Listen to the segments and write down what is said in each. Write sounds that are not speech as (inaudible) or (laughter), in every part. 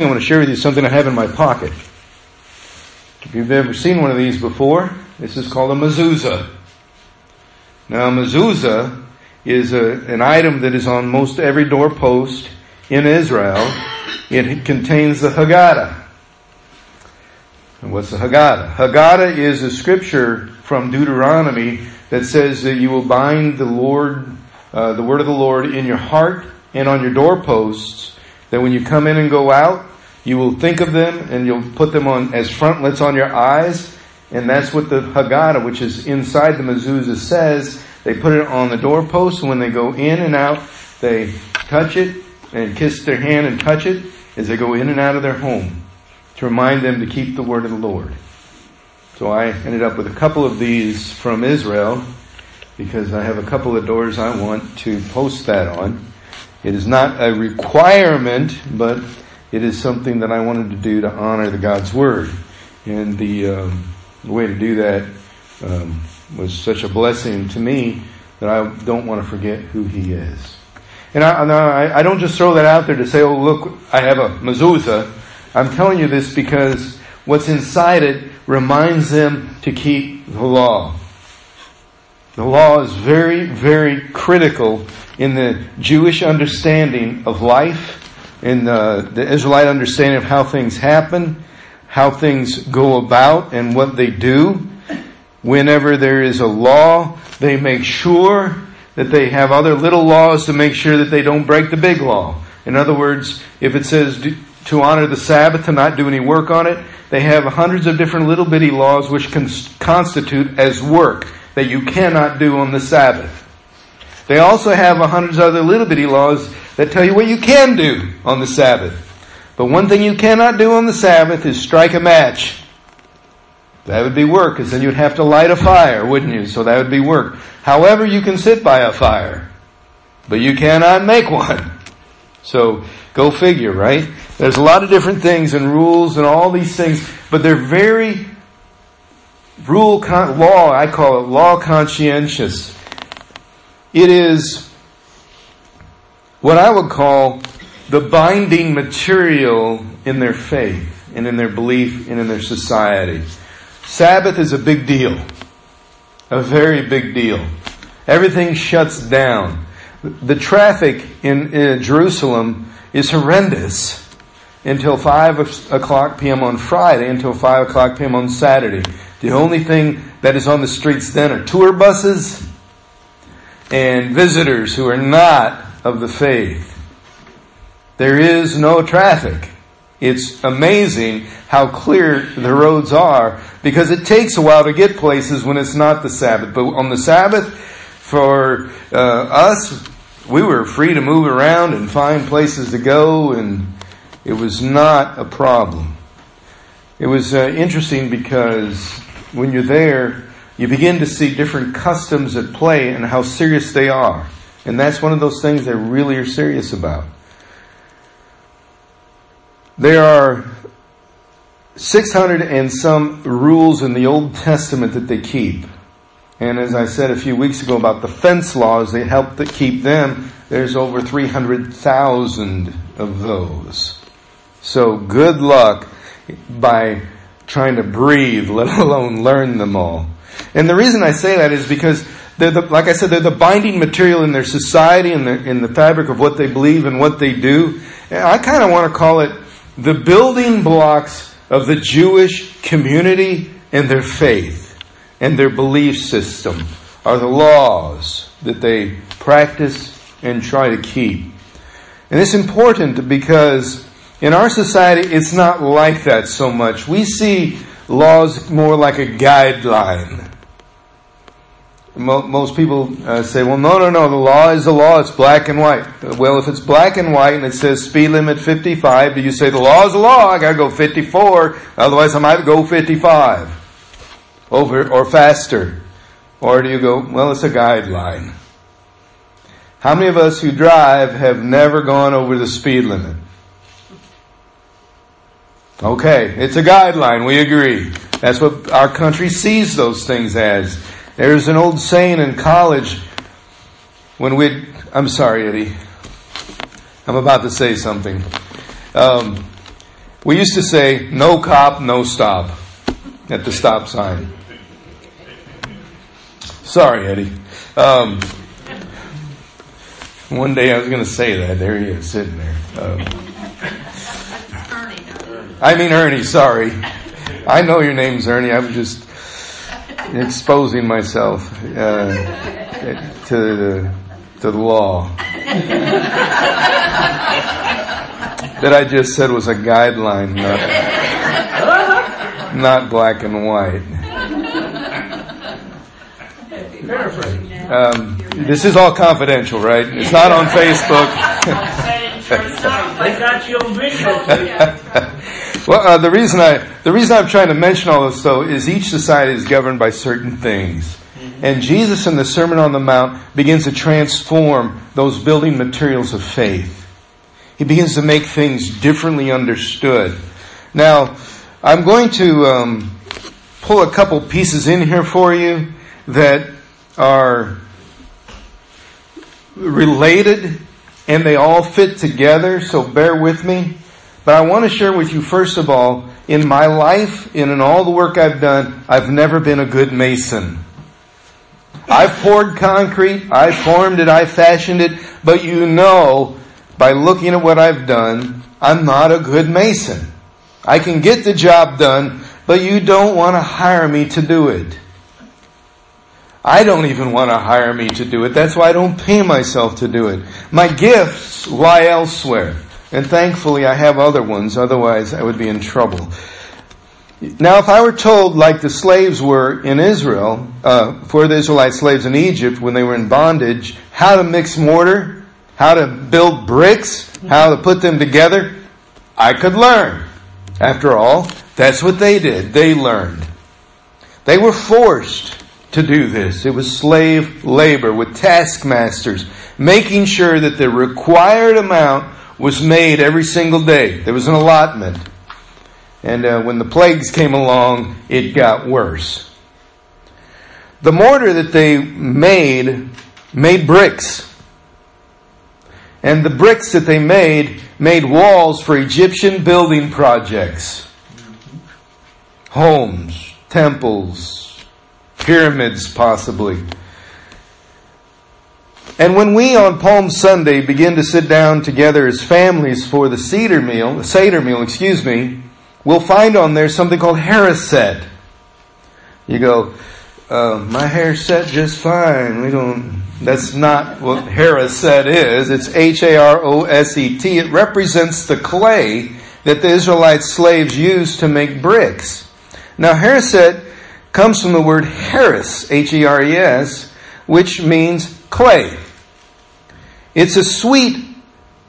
I want to share with you something I have in my pocket. If you've ever seen one of these before, this is called a mezuzah. Now, a mezuzah is a, an item that is on most every doorpost in Israel. It contains the Haggadah. And what's the Haggadah? Haggadah is a scripture from Deuteronomy that says that you will bind the Lord, uh, the word of the Lord in your heart and on your doorposts that when you come in and go out, you will think of them and you'll put them on as frontlets on your eyes. And that's what the Haggadah, which is inside the mezuzah, says. They put it on the doorpost. When they go in and out, they touch it and kiss their hand and touch it as they go in and out of their home to remind them to keep the word of the Lord. So I ended up with a couple of these from Israel because I have a couple of doors I want to post that on. It is not a requirement, but it is something that I wanted to do to honor the God's Word. And the, um, the way to do that um, was such a blessing to me that I don't want to forget who He is. And I, I, don't just throw that out there to say, oh, look, I have a mezuzah. I'm telling you this because what's inside it reminds them to keep the law. The law is very, very critical in the Jewish understanding of life in the, the Israelite understanding of how things happen, how things go about, and what they do. Whenever there is a law, they make sure that they have other little laws to make sure that they don't break the big law. In other words, if it says to honor the Sabbath, to not do any work on it, they have hundreds of different little bitty laws which constitute as work that you cannot do on the Sabbath. They also have a hundreds other little bitty laws that tell you what you can do on the Sabbath. But one thing you cannot do on the Sabbath is strike a match. That would be work, because then you'd have to light a fire, wouldn't you? So that would be work. However, you can sit by a fire, but you cannot make (laughs) one. So go figure, right? There's a lot of different things and rules and all these things, but they're very rule con- law. I call it law conscientious. It is what I would call the binding material in their faith and in their belief and in their society. Sabbath is a big deal. A very big deal. Everything shuts down. The traffic in, in Jerusalem is horrendous until 5 o'clock p.m. on Friday, until 5 o'clock p.m. on Saturday. The only thing that is on the streets then are tour buses and visitors who are not of the faith. There is no traffic. It's amazing how clear the roads are because it takes a while to get places when it's not the Sabbath. But on the Sabbath, for uh, us, we were free to move around and find places to go, and it was not a problem. It was uh, interesting because when you're there, you begin to see different customs at play and how serious they are. And that's one of those things they really are serious about. There are 600 and some rules in the Old Testament that they keep. And as I said a few weeks ago about the fence laws, they help to keep them. There's over 300,000 of those. So good luck by trying to breathe, let (laughs) alone learn them all. And the reason I say that is because they're the, like I said, they're the binding material in their society and the, in the fabric of what they believe and what they do. And I kind of want to call it the building blocks of the Jewish community and their faith and their belief system are the laws that they practice and try to keep. And it's important because in our society, it's not like that so much. We see laws more like a guideline most people uh, say, well, no, no, no, the law is the law, it's black and white. Well, if it's black and white and it says speed limit 55, do you say the law is the law, I gotta go 54, otherwise I might go 55? Over, or faster. Or do you go, well, it's a guideline. How many of us who drive have never gone over the speed limit? Okay, it's a guideline, we agree. That's what our country sees those things as. There's an old saying in college when we I'm sorry, Eddie. I'm about to say something. Um, We used to say, no cop, no stop at the stop sign. Sorry, Eddie. Um, one day I was going to say that. There he is, sitting there. Um, I mean Ernie, sorry. I know your name's Ernie. I'm just exposing myself uh, to the to the law. that I just said was a guideline, not, not black and white. Um, this is all confidential, right? It's not on Facebook. (laughs) they got you on video. Well, uh, the reason I the reason I'm trying to mention all this though is each society is governed by certain things. And Jesus in the Sermon on the Mount begins to transform those building materials of faith. He begins to make things differently understood. Now, I'm going to um, pull a couple pieces in here for you that are related and they all fit together, so bear with me. But I want to share with you, first of all, in my life and in all the work I've done, I've never been a good mason. I've poured concrete, I formed it, I fashioned it, but you know by looking at what I've done, I'm not a good mason. I can get the job done, but you don't want to hire me to do it. I don't even want to hire me to do it. That's why I don't pay myself to do it. My gifts lie elsewhere. And thankfully I have other ones, otherwise I would be in trouble. Now, if I were told, like the slaves were in Israel, uh, for the Israelite slaves in Egypt when they were in bondage, how to mix mortar, how to build bricks, how to put them together, I could learn. After all, that's what they did. They learned. They were forced to do this. It was slave labor with taskmasters, making sure that the required amount was made every single day. There was an allotment. And uh, when the plagues came along, it got worse. The mortar that they made made bricks. And the bricks that they made made walls for Egyptian building projects. Homes, temples, pyramids possibly. And when we on Palm Sunday begin to sit down together as families for the Seder meal, the Seder meal, excuse me, we'll find on there something called Haroset. You go, uh, my hair's set just fine. We don't, that's not what Haroset is. It's H-A-R-O-S-E-T. It represents the clay that the Israelite slaves used to make bricks. Now Haroset comes from the word Haris, H-E-R-E-S, which means clay. It's a sweet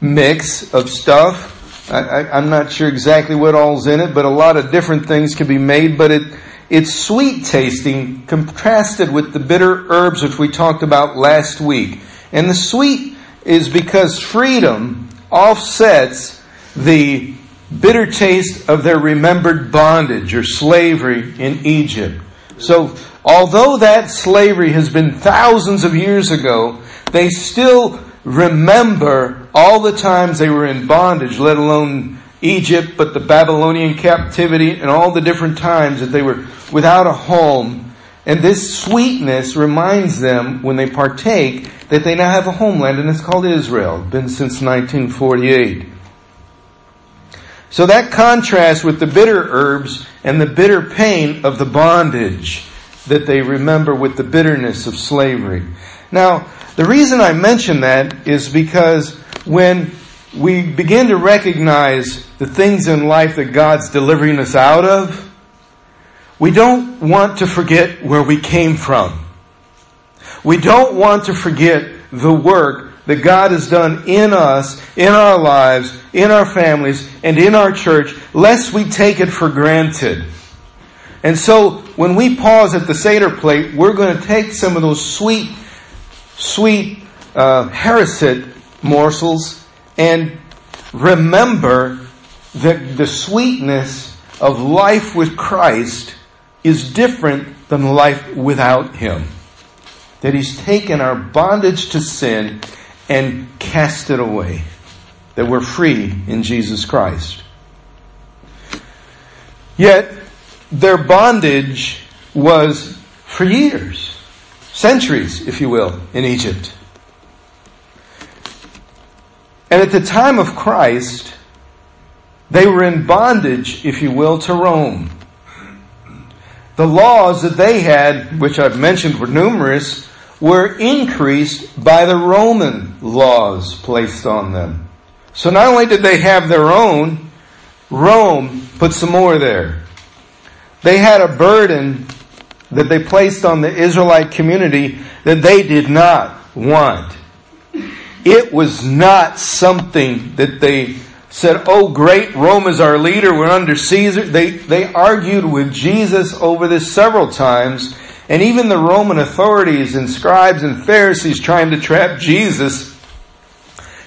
mix of stuff I, am not sure exactly what all's in it, but a lot of different things can be made. But it it's sweet tasting, contrasted with the bitter herbs which we talked about last week. And the sweet is because freedom offsets the bitter taste of their remembered bondage or slavery in Egypt. So, although that slavery has been thousands of years ago, they still remember all the times they were in bondage, let alone Egypt, but the Babylonian captivity and all the different times that they were without a home. And this sweetness reminds them when they partake that they now have a homeland and it's called Israel. Been since 1948. So that contrasts with the bitter herbs and the bitter pain of the bondage that they remember with the bitterness of slavery. Now, the reason I mention that is because when we begin to recognize the things in life that God's delivering us out of, we don't want to forget where we came from. We don't want to forget the work that God has done in us, in our lives, in our families, and in our church, lest we take it for granted. And so, when we pause at the Seder plate, we're going to take some of those sweet sweet uh, morsels and remember that the sweetness of life with Christ is different than life without Him. That He's taken our bondage to sin and cast it away. That we're free in Jesus Christ. Yet their bondage was for years, centuries, if you will, in Egypt. And at the time of Christ, they were in bondage, if you will, to Rome. The laws that they had, which I've mentioned were numerous, were increased by the Roman laws placed on them. So not only did they have their own, Rome put some more there. They had a burden that they placed on the Israelite community that they did not want. It was not something that they said, Oh, great, Rome is our leader, we're under Caesar. They, they argued with Jesus over this several times, and even the Roman authorities and scribes and Pharisees trying to trap Jesus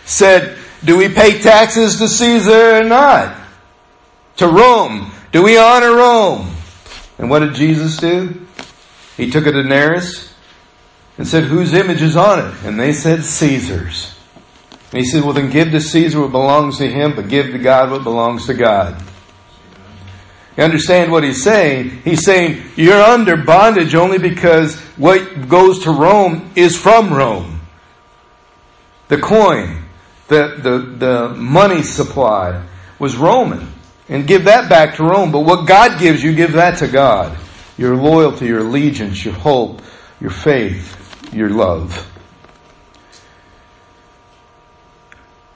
said, Do we pay taxes to Caesar or not? To Rome. Do we honor Rome? And what did Jesus do? He took a denarius and said, Whose image is on it? And they said, Caesar's. And he said, Well, then give to Caesar what belongs to him, but give to God what belongs to God. You understand what he's saying? He's saying you're under bondage only because what goes to Rome is from Rome. The coin, the, the, the money supply was Roman. And give that back to Rome. But what God gives you, give that to God. Your loyalty, your allegiance, your hope, your faith your love.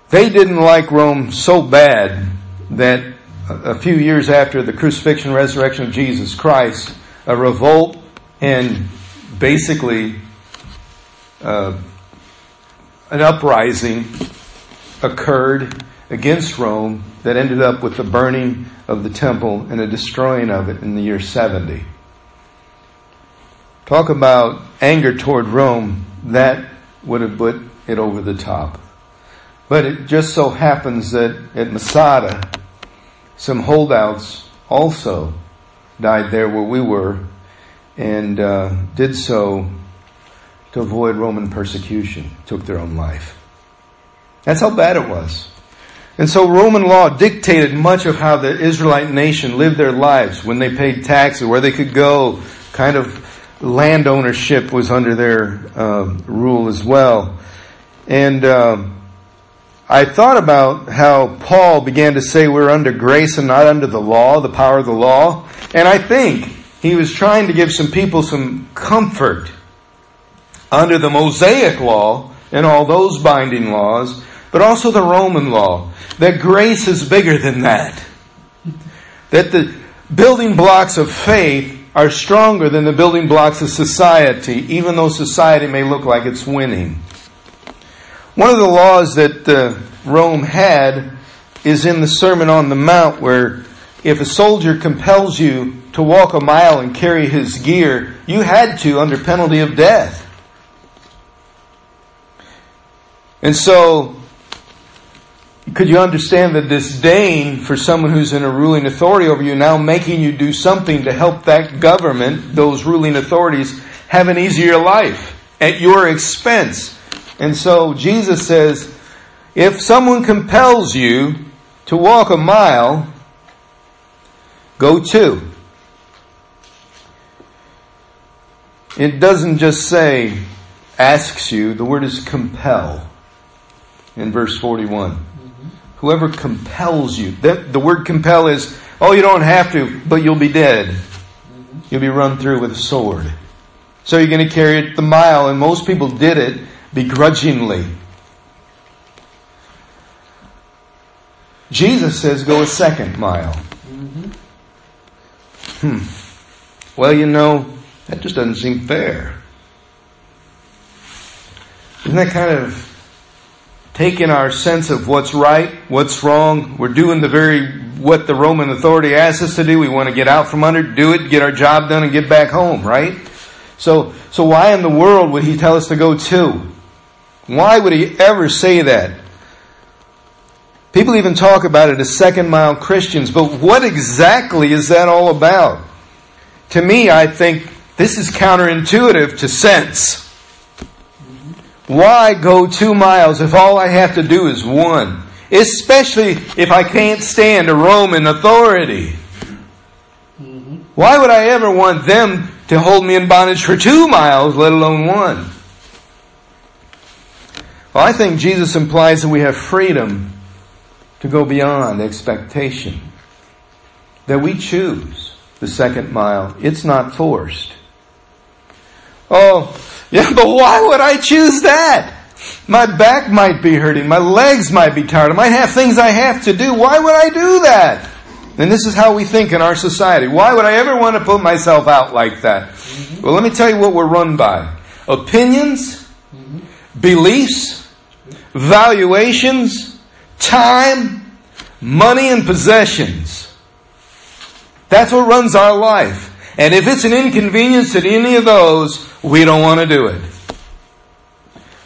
They didn't like Rome so bad that a few years after the crucifixion and resurrection of Jesus Christ, a revolt and basically uh, an uprising occurred against Rome that ended up with the burning of the temple and the destroying of it in the year 70. Talk about anger toward Rome, that would have put it over the top. But it just so happens that at Masada, some holdouts also died there where we were and uh, did so to avoid Roman persecution, took their own life. That's how bad it was. And so Roman law dictated much of how the Israelite nation lived their lives when they paid taxes, where they could go, kind of land ownership was under their uh, rule as well. And uh, I thought about how Paul began to say we're under grace and not under the law, the power of the law. And I think he was trying to give some people some comfort under the Mosaic law and all those binding laws, but also the Roman law. That grace is bigger than that. That the building blocks of faith are stronger than the building blocks of society, even though society may look like it's winning. One of the laws that uh, Rome had is in the Sermon on the Mount, where if a soldier compels you to walk a mile and carry his gear, you had to under penalty of death. And so could you understand the disdain for someone who's in a ruling authority over you now making you do something to help that government, those ruling authorities, have an easier life at your expense? And so Jesus says, if someone compels you to walk a mile, go two. It doesn't just say asks you, the word is compel in verse 41 whoever compels you. The, the word compel is, oh, you don't have to, but you'll be dead. You'll be run through with a sword. So you're going to carry it the mile, and most people did it begrudgingly. Jesus says go a second mile. Hmm. Well, you know, that just doesn't seem fair. Isn't that kind of taken our sense of what's right, what's wrong. We're doing the very, what the Roman authority asks us to do. We want to get out from under, do it, get our job done, and get back home, right? So, so why in the world would he tell us to go two? Why would he ever say that? People even talk about it as second mile Christians, but what exactly is that all about? To me, I think this is counterintuitive to sense. Why go two miles if all I have to do is one? Especially if I can't stand a Roman authority. Why would I ever want them to hold me in bondage for two miles, let alone one? Well, I think Jesus implies that we have freedom to go beyond expectation. That we choose the second mile. It's not forced. Oh, yeah, (laughs) but why would I choose that? My back might be hurting. My legs might be tired. I might have things I have to do. Why would I do that? And this is how we think in our society. Why would I ever want to put myself out like that? Mm-hmm. Well, let me tell you what we're run by. Opinions, mm-hmm. beliefs, valuations, time, money, and possessions. That's what runs our life. And if it's an inconvenience to any of those, we don't want to do it.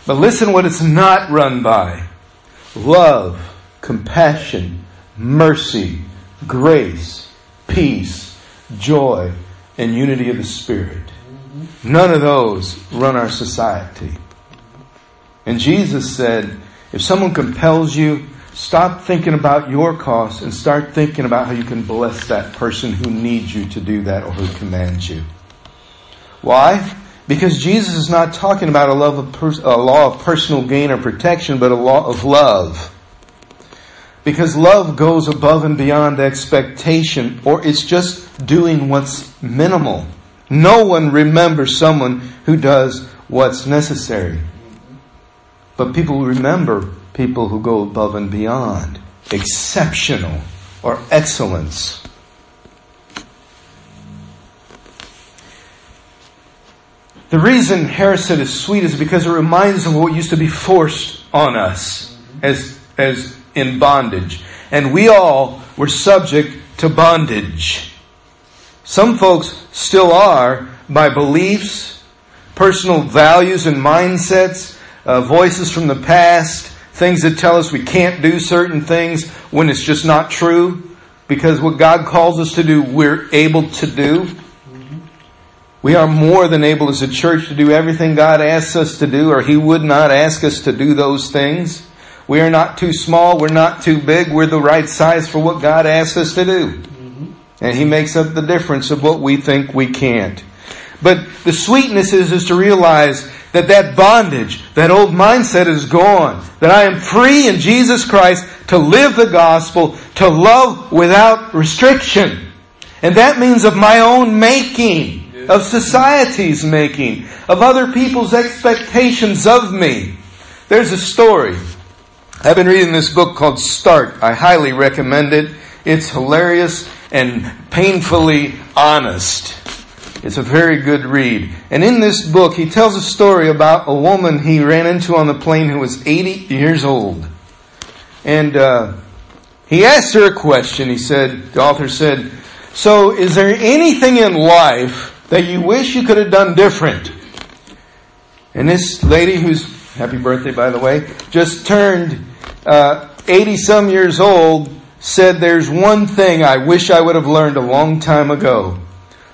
But listen what it's not run by. Love, compassion, mercy, grace, peace, joy, and unity of the Spirit. None of those run our society. And Jesus said, if someone compels you, stop thinking about your cost and start thinking about how you can bless that person who needs you to do that or who commands you. Why? Because Jesus is not talking about a, of pers- a law of personal gain or protection, but a law of love. Because love goes above and beyond expectation, or it's just doing what's minimal. No one remembers someone who does what's necessary. But people remember people who go above and beyond, exceptional or excellence. The reason Haroset is sweet is because it reminds of what used to be forced on us as, as in bondage. And we all were subject to bondage. Some folks still are by beliefs, personal values and mindsets, uh, voices from the past, things that tell us we can't do certain things when it's just not true. Because what God calls us to do, we're able to do. We are more than able as a church to do everything God asks us to do, or He would not ask us to do those things. We are not too small. We're not too big. We're the right size for what God asks us to do. And He makes up the difference of what we think we can't. But the sweetness is, is to realize that that bondage, that old mindset is gone. That I am free in Jesus Christ to live the gospel, to love without restriction. And that means of my own making, of society's making, of other people's expectations of me. There's a story I've been reading this book called Start. I highly recommend it. It's hilarious and painfully honest. It's a very good read. And in this book, he tells a story about a woman he ran into on the plane who was 80 years old. And uh, he asked her a question. He said, the author said, So, is there anything in life that you wish you could have done different? And this lady, who's, happy birthday by the way, just turned 80 uh, some years old, said, There's one thing I wish I would have learned a long time ago.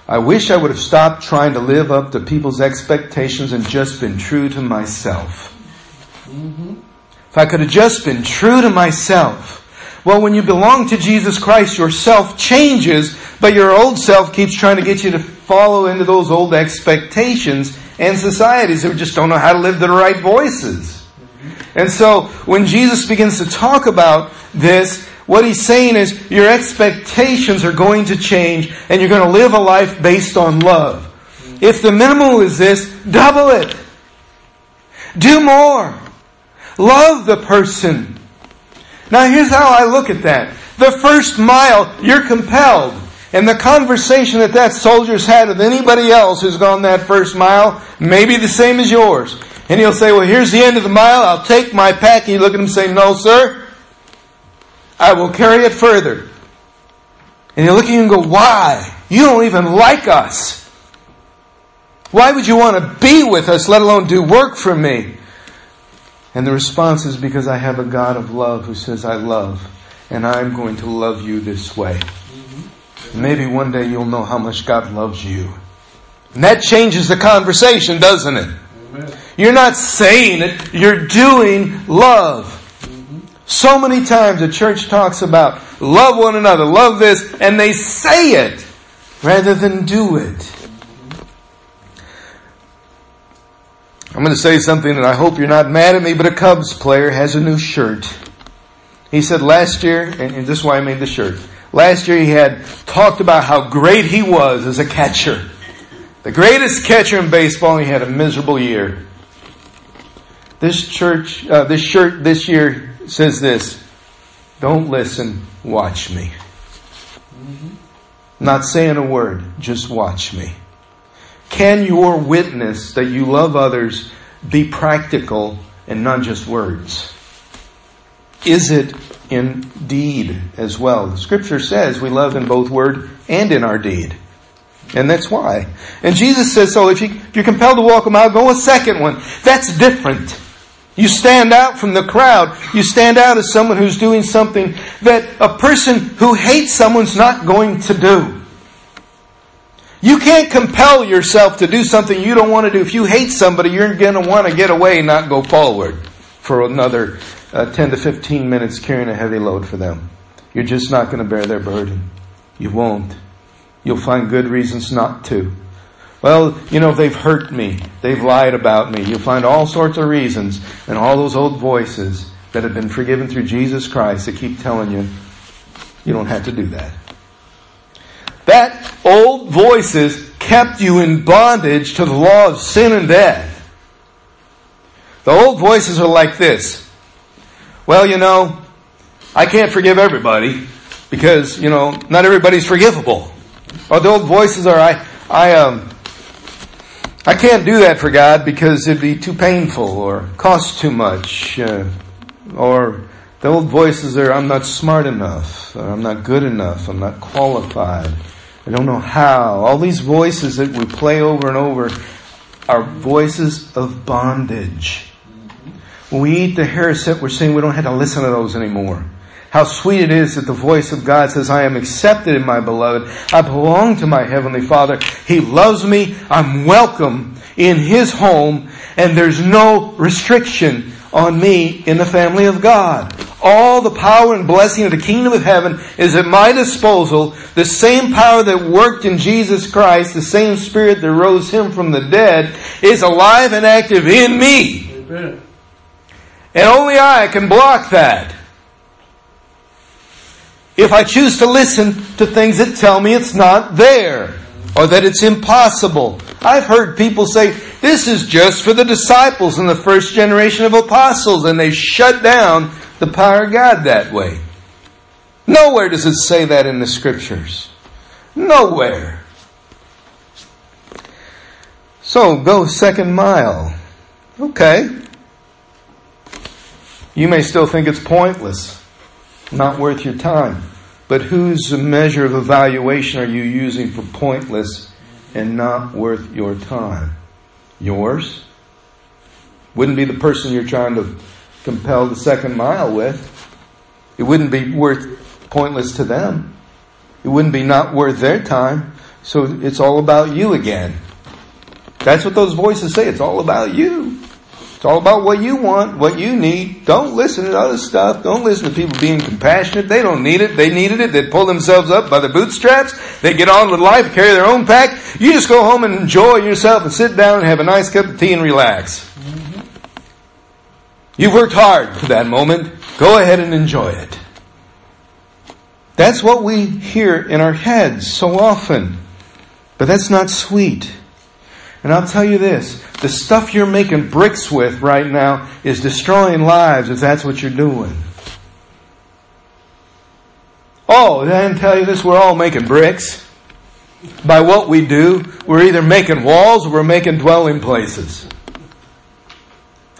I wish I would have stopped trying to live up to people's expectations and just been true to myself. Mm-hmm. If I could have just been true to myself. Well, when you belong to Jesus Christ, your self changes, but your old self keeps trying to get you to follow into those old expectations and societies who just don't know how to live the right voices. And so when Jesus begins to talk about this, what he's saying is your expectations are going to change and you're going to live a life based on love. If the minimum is this, double it. Do more. Love the person. Now here's how I look at that. The first mile, you're compelled. And the conversation that that soldier's had with anybody else who's gone that first mile may be the same as yours. And he'll say, well, here's the end of the mile. I'll take my pack. And you look at him and say, no, sir. I will carry it further. And he'll look at you and go, why? You don't even like us. Why would you want to be with us, let alone do work for me? And the response is because I have a God of love who says, I love, and I'm going to love you this way. Mm-hmm. Maybe one day you'll know how much God loves you. And that changes the conversation, doesn't it? You're not saying it, you're doing love. So many times the church talks about love one another, love this, and they say it. rather than do it. I'm going to say something that I hope you're not mad at me, but a Cubs player has a new shirt. He said last year, and this is why I made the shirt. Last year he had talked about how great he was as a catcher. The greatest catcher in baseball, he had a miserable year. This church, uh, this shirt this year says this, don't listen, watch me. Not saying a word, just watch me. Can your witness that you love others be practical and not just words? Is it in deed as well? The scripture says we love in both word and in our deed. And that's why. And Jesus says, so if, you, if you're compelled to walk them out, go a second one. That's different. You stand out from the crowd. You stand out as someone who's doing something that a person who hates someone's not going to do. You can't compel yourself to do something you don't want to do. If you hate somebody, you're going to want to get away and not go forward for another uh, 10 to 15 minutes carrying a heavy load for them. You're just not going to bear their burden. You won't. You'll find good reasons not to. Well, you know, they've hurt me. They've lied about me. You'll find all sorts of reasons and all those old voices that have been forgiven through Jesus Christ that keep telling you, you don't have to do that. That old voices kept you in bondage to the law of sin and death. The old voices are like this. Well, you know, I can't forgive everybody because, you know, not everybody's forgivable. Or the old voices are, I, I, um, I can't do that for God because it'd be too painful or cost too much. Uh, or the old voices are, I'm not smart enough, or I'm not good enough, I'm not qualified. I don't know how. All these voices that we play over and over are voices of bondage. When we eat the Haroset, we're saying we don't have to listen to those anymore. How sweet it is that the voice of God says, I am accepted in my beloved. I belong to my heavenly Father. He loves me. I'm welcome in His home and there's no restriction on me in the family of God. All the power and blessing of the kingdom of heaven is at my disposal. The same power that worked in Jesus Christ, the same spirit that rose him from the dead, is alive and active in me. Amen. And only I can block that. If I choose to listen to things that tell me it's not there or that it's impossible. I've heard people say, this is just for the disciples and the first generation of apostles, and they shut down the power of God that way. Nowhere does it say that in the scriptures. Nowhere. So go second mile. Okay. You may still think it's pointless, not worth your time. But whose measure of evaluation are you using for pointless and not worth your time? Yours? Wouldn't be the person you're trying to compel the second mile with. It wouldn't be worth pointless to them. It wouldn't be not worth their time. So it's all about you again. That's what those voices say. It's all about you. It's all about what you want, what you need. Don't listen to other stuff. Don't listen to people being compassionate. They don't need it. They needed it. They pull themselves up by the bootstraps. They get on with life, carry their own pack. You just go home and enjoy yourself and sit down and have a nice cup of tea and relax. Mm-hmm. You worked hard for that moment. Go ahead and enjoy it. That's what we hear in our heads so often. But that's not sweet. And I'll tell you this the stuff you're making bricks with right now is destroying lives if that's what you're doing. Oh, did I tell you this? We're all making bricks. By what we do, we're either making walls or we're making dwelling places.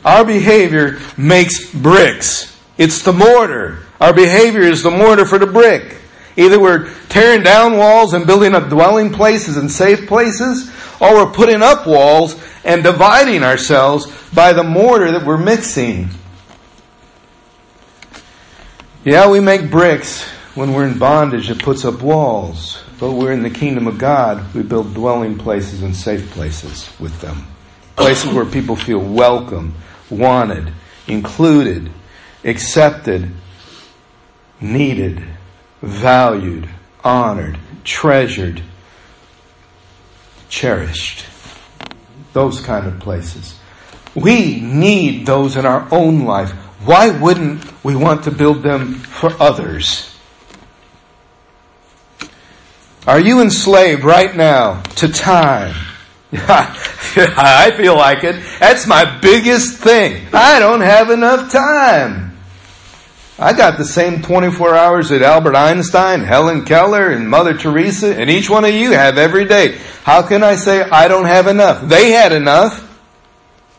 Our behavior makes bricks. It's the mortar. Our behavior is the mortar for the brick. Either we're tearing down walls and building up dwelling places and safe places, or we're putting up walls and dividing ourselves by the mortar that we're mixing. Yeah, we make bricks when we're in bondage it puts up walls, but we're in the kingdom of God. We build dwelling places and safe places with them. Places where people feel welcome, wanted, included, accepted, needed, valued, honored, treasured, cherished. Those kind of places. We need those in our own life. Why wouldn't we want to build them for others? Are you enslaved right now to time? (laughs) I feel like it. That's my biggest thing. I don't have enough time. I got the same 24 hours that Albert Einstein, Helen Keller, and Mother Teresa, and each one of you have every day. How can I say I don't have enough? They had enough.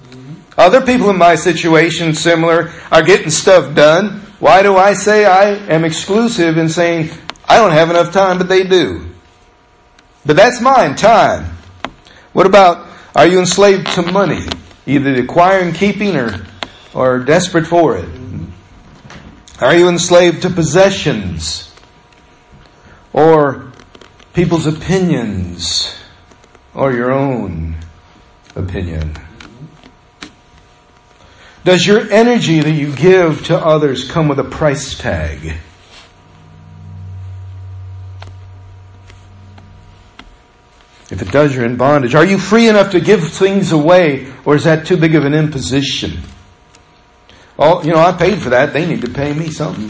Mm-hmm. Other people in my situation, similar, are getting stuff done. Why do I say I am exclusive in saying I don't have enough time, but they do? But that's mine, time. What about, are you enslaved to money? Either acquiring, keeping, or, or desperate for it? Are you enslaved to possessions? Or people's opinions? Or your own opinion? Does your energy that you give to others come with a price tag? If it does, you're in bondage. Are you free enough to give things away, or is that too big of an imposition? Oh, you know, I paid for that. They need to pay me something.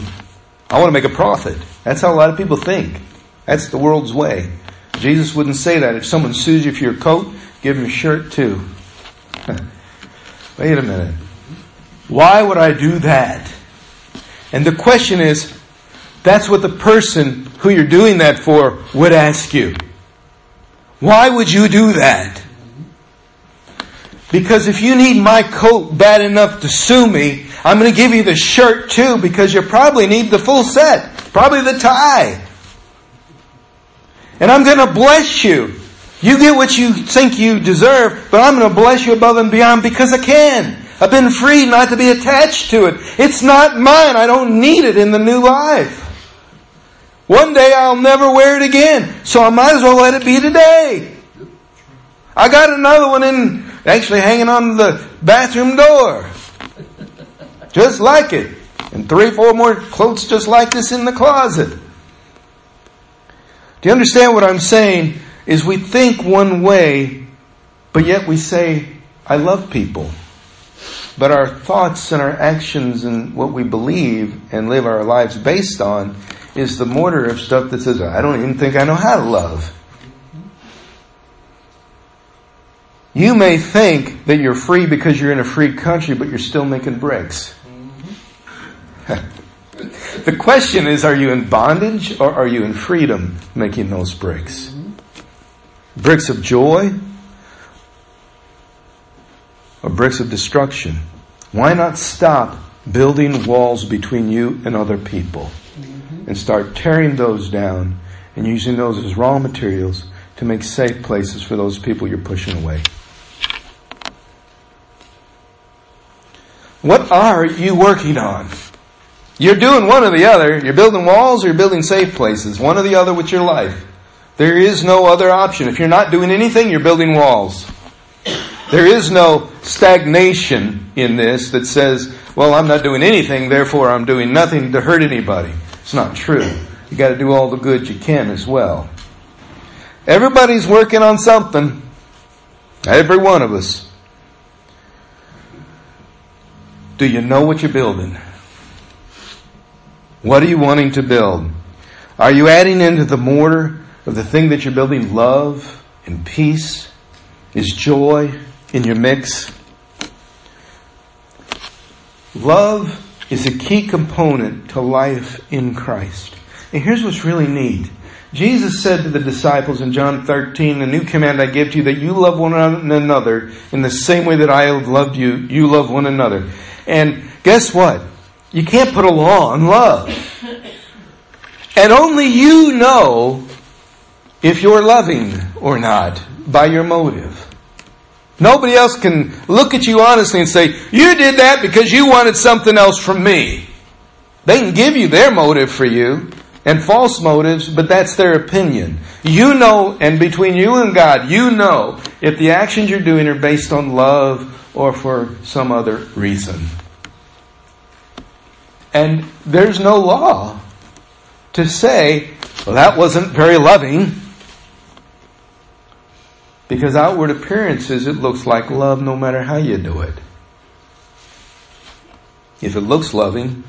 I want to make a profit. That's how a lot of people think. That's the world's way. Jesus wouldn't say that. If someone sues you for your coat, give them your shirt too. (laughs) Wait a minute. Why would I do that? And the question is, that's what the person who you're doing that for would ask you. Why would you do that? Because if you need my coat bad enough to sue me, I'm going to give you the shirt too because you probably need the full set, probably the tie. And I'm going to bless you. You get what you think you deserve, but I'm going to bless you above and beyond because I can. I've been freed not to be attached to it. It's not mine. I don't need it in the new life. One day I'll never wear it again, so I might as well let it be today. I got another one in, actually hanging on the bathroom door. Just like it. And three, four more clothes just like this in the closet. Do you understand what I'm saying? Is we think one way, but yet we say, I love people. But our thoughts and our actions and what we believe and live our lives based on is the mortar of stuff that says, I don't even think I know how to love. You may think that you're free because you're in a free country, but you're still making bricks. (laughs) the question is, are you in bondage or are you in freedom making those bricks? Bricks of joy or bricks of destruction? Why not stop building walls between you and other people? and start tearing those down and using those as raw materials to make safe places for those people you're pushing away. What are you working on? You're doing one or the other. You're building walls or you're building safe places. One or the other with your life. There is no other option. If you're not doing anything, you're building walls. There is no stagnation in this that says, well, I'm not doing anything, therefore I'm doing nothing to hurt anybody. It's not true. You got to do all the good you can as well. Everybody's working on something. Every one of us. Do you know what you're building? What are you wanting to build? Are you adding into the mortar of the thing that you're building love and peace? Is joy in your mix? Love is a key component to life in Christ. And here's what's really neat. Jesus said to the disciples in John 13, the new command I give to you, that you love one another in the same way that I have loved you, you love one another. And guess what? You can't put a law on love. And only you know if you're loving or not by your motive. Nobody else can look at you honestly and say, you did that because you wanted something else from me. They can give you their motive for you and false motives, but that's their opinion. You know, and between you and God, you know if the actions you're doing are based on love or for some other reason. And there's no law to say, well, that wasn't very loving. Because outward appearances, it looks like love no matter how you do it. If it looks loving,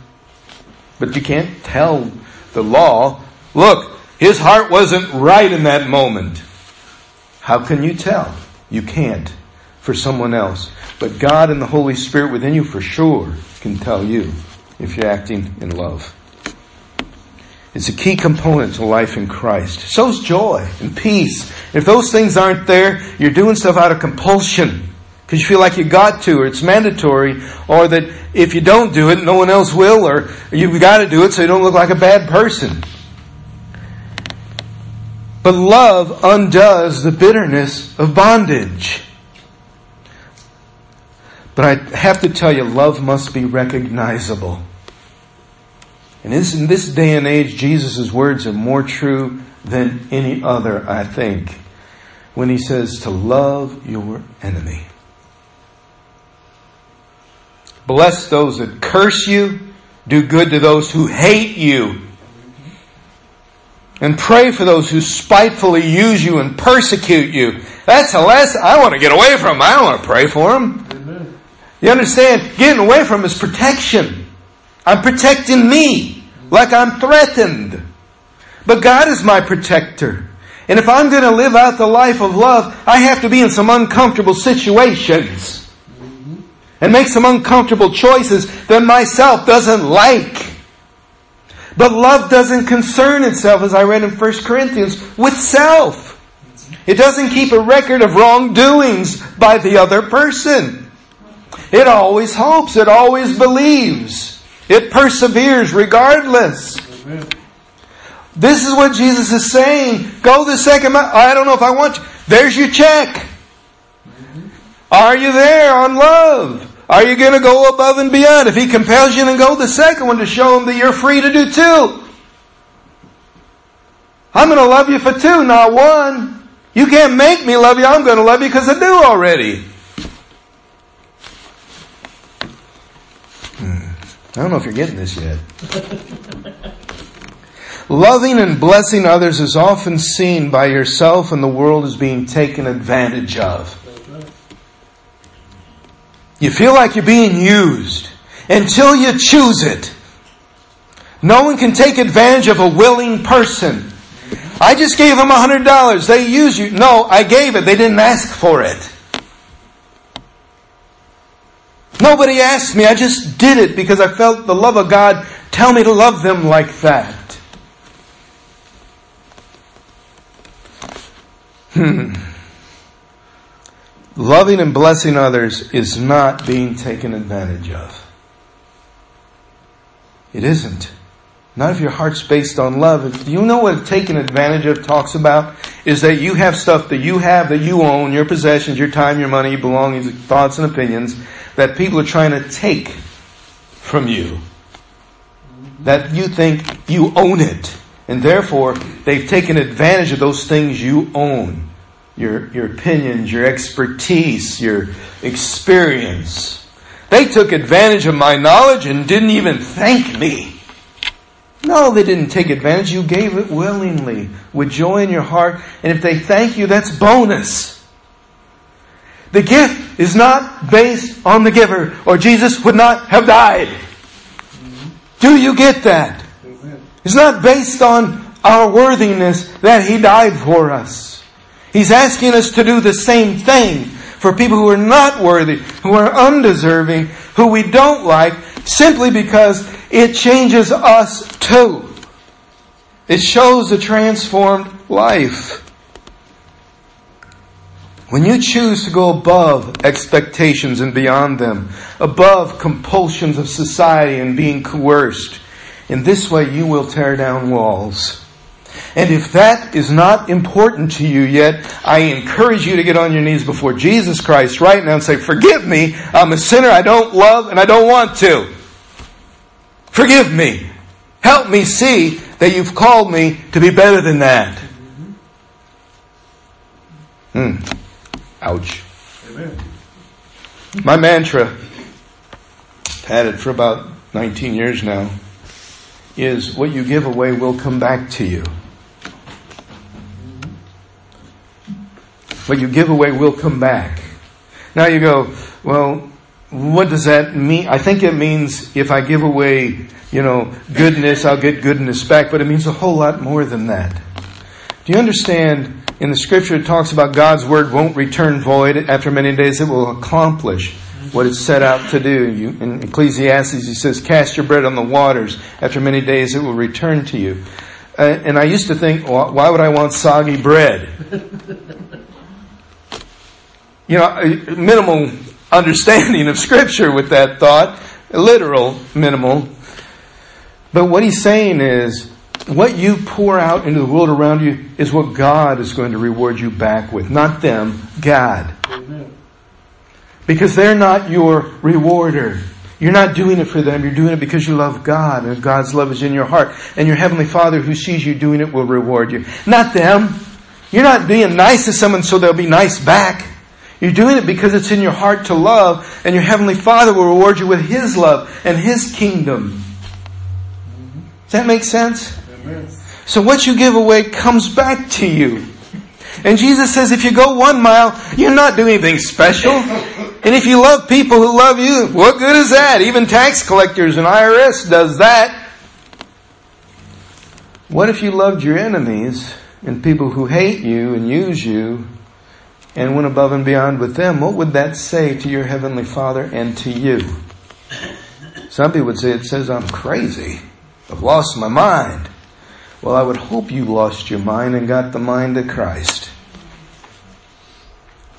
but you can't tell the law, look, his heart wasn't right in that moment. How can you tell? You can't for someone else. But God and the Holy Spirit within you for sure can tell you if you're acting in love. It's a key component to life in Christ. So's joy and peace. If those things aren't there, you're doing stuff out of compulsion because you feel like you got to, or it's mandatory, or that if you don't do it, no one else will, or you've got to do it so you don't look like a bad person. But love undoes the bitterness of bondage. But I have to tell you, love must be recognizable. And in this day and age, Jesus' words are more true than any other, I think, when he says to love your enemy. Bless those that curse you, do good to those who hate you, and pray for those who spitefully use you and persecute you. That's the last I want to get away from. I don't want to pray for them. You understand? Getting away from is protection. I'm protecting me like I'm threatened. But God is my protector. And if I'm going to live out the life of love, I have to be in some uncomfortable situations and make some uncomfortable choices that myself doesn't like. But love doesn't concern itself, as I read in 1 Corinthians, with self. It doesn't keep a record of wrongdoings by the other person. It always hopes. It always believes. It perseveres regardless. Amen. This is what Jesus is saying. Go the second mile. I don't know if I want to. There's your check. Mm-hmm. Are you there on love? Are you going to go above and beyond? If He compels you, then go the second one to show Him that you're free to do two. I'm going to love you for two, not one. You can't make me love you. I'm going to love you because I do already. I don't know if you're getting this yet. Loving and blessing others is often seen by yourself and the world as being taken advantage of. You feel like you're being used until you choose it. No one can take advantage of a willing person. I just gave them a hundred dollars. They use you. No, I gave it. They didn't ask for it. Nobody asked me. I just did it because I felt the love of God tell me to love them like that. Hmm. Loving and blessing others is not being taken advantage of. It isn't. Not if your heart's based on love. Do you know what taken advantage of talks about? Is that you have stuff that you have that you own, your possessions, your time, your money, belongings, thoughts and opinions, that people are trying to take from you. That you think you own it. And therefore, they've taken advantage of those things you own. Your, your opinions, your expertise, your experience. They took advantage of my knowledge and didn't even thank me. No, they didn't take advantage. You gave it willingly, with joy in your heart. And if they thank you, that's bonus. The gift is not based on the giver, or Jesus would not have died. Do you get that? It's not based on our worthiness that He died for us. He's asking us to do the same thing for people who are not worthy, who are undeserving, who we don't like, simply because it changes us too. It shows a transformed life. When you choose to go above expectations and beyond them, above compulsions of society and being coerced, in this way you will tear down walls. And if that is not important to you yet, I encourage you to get on your knees before Jesus Christ right now and say, Forgive me, I'm a sinner I don't love and I don't want to. Forgive me. Help me see that you've called me to be better than that. Hmm. Ouch. Amen. My mantra, had it for about 19 years now, is what you give away will come back to you. what you give away will come back. Now you go, well, what does that mean? I think it means if I give away, you know, goodness, I'll get goodness back, but it means a whole lot more than that. Do you understand? In the scripture, it talks about God's word won't return void. After many days, it will accomplish what it's set out to do. You, in Ecclesiastes, he says, cast your bread on the waters. After many days, it will return to you. Uh, and I used to think, well, why would I want soggy bread? you know, minimal understanding of Scripture with that thought, literal, minimal. But what he's saying is, what you pour out into the world around you is what God is going to reward you back with, not them, God. Because they're not your rewarder. You're not doing it for them. You're doing it because you love God and God's love is in your heart. And your Heavenly Father who sees you doing it will reward you. Not them. You're not being nice to someone so they'll be nice back. You're doing it because it's in your heart to love, and your Heavenly Father will reward you with His love and His kingdom. Does that make sense? So what you give away comes back to you. And Jesus says if you go one mile, you're not doing anything special. And if you love people who love you, what good is that? Even tax collectors and IRS does that. What if you loved your enemies and people who hate you and use you and went above and beyond with them, what would that say to your Heavenly Father and to you? Some people would say it says I'm crazy. I've lost my mind. Well, I would hope you lost your mind and got the mind of Christ.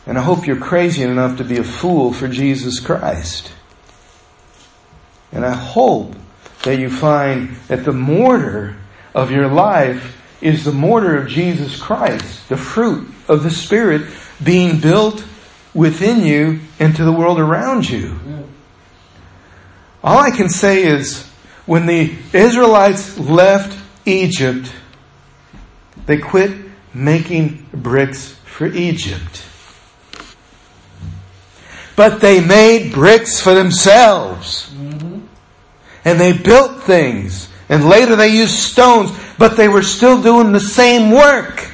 And I hope you're crazy enough to be a fool for Jesus Christ. And I hope that you find that the mortar of your life is the mortar of Jesus Christ, the fruit of the Spirit being built within you and to the world around you. All I can say is when the Israelites left Egypt, they quit making bricks for Egypt. But they made bricks for themselves. Mm-hmm. And they built things. And later they used stones, but they were still doing the same work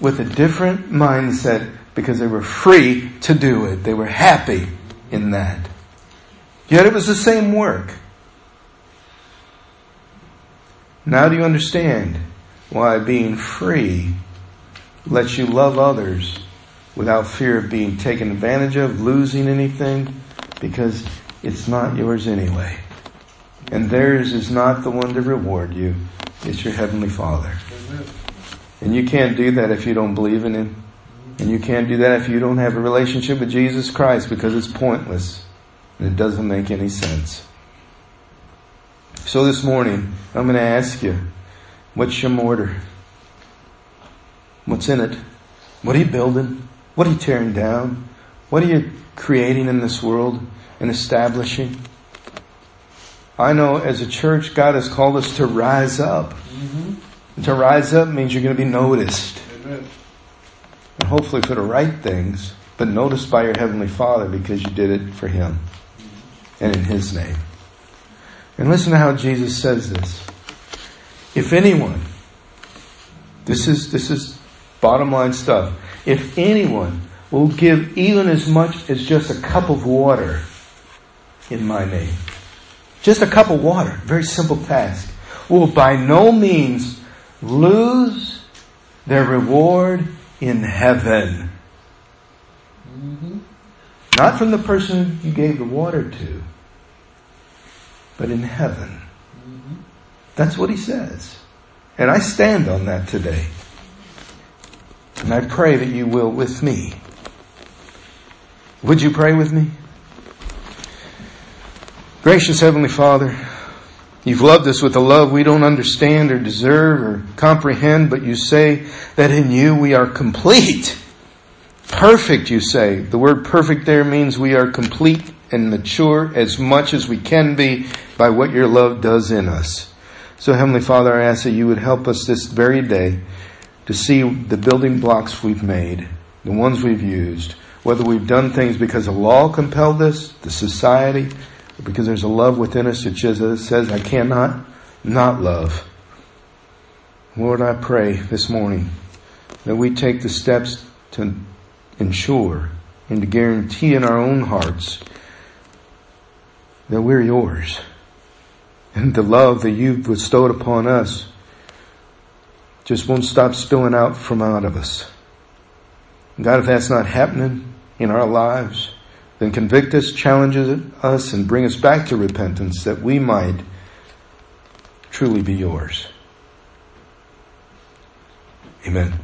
with a different mindset because they were free to do it. They were happy in that. Yet it was the same work. Now do you understand why being free lets you love others without fear of being taken advantage of, losing anything? Because it's not yours anyway. And theirs is not the one to reward you. It's your Heavenly Father. And you can't do that if you don't believe in Him. And you can't do that if you don't have a relationship with Jesus Christ because it's pointless. And it doesn't make any sense. So this morning, I'm going to ask you, what's your mortar? What's in it? What are you building? What are you tearing down? What are you creating in this world and establishing? I know as a church, God has called us to rise up. Mm-hmm. To rise up means you're going to be noticed. Amen. And hopefully for the right things, but noticed by your Heavenly Father because you did it for Him and in His name. And listen to how Jesus says this. If anyone, this is, this is bottom line stuff. If anyone will give even as much as just a cup of water in my name, just a cup of water, very simple task, will by no means lose their reward in heaven. Mm-hmm. Not from the person you gave the water to, but in heaven. Mm-hmm. That's what he says. And I stand on that today. And I pray that you will with me. Would you pray with me? Gracious Heavenly Father, you've loved us with a love we don't understand or deserve or comprehend, but you say that in you we are complete. Perfect, you say. The word perfect there means we are complete and mature as much as we can be by what your love does in us. So Heavenly Father, I ask that you would help us this very day to see the building blocks we've made, the ones we've used, whether we've done things because the law compelled us, the society, or because there's a love within us that says, I cannot not love. Lord, I pray this morning that we take the steps to ensure and to guarantee in our own hearts that we're yours. And the love that you've bestowed upon us just won't stop spilling out from out of us. God, if that's not happening in our lives, then convict us, challenge us, and bring us back to repentance that we might truly be yours. Amen.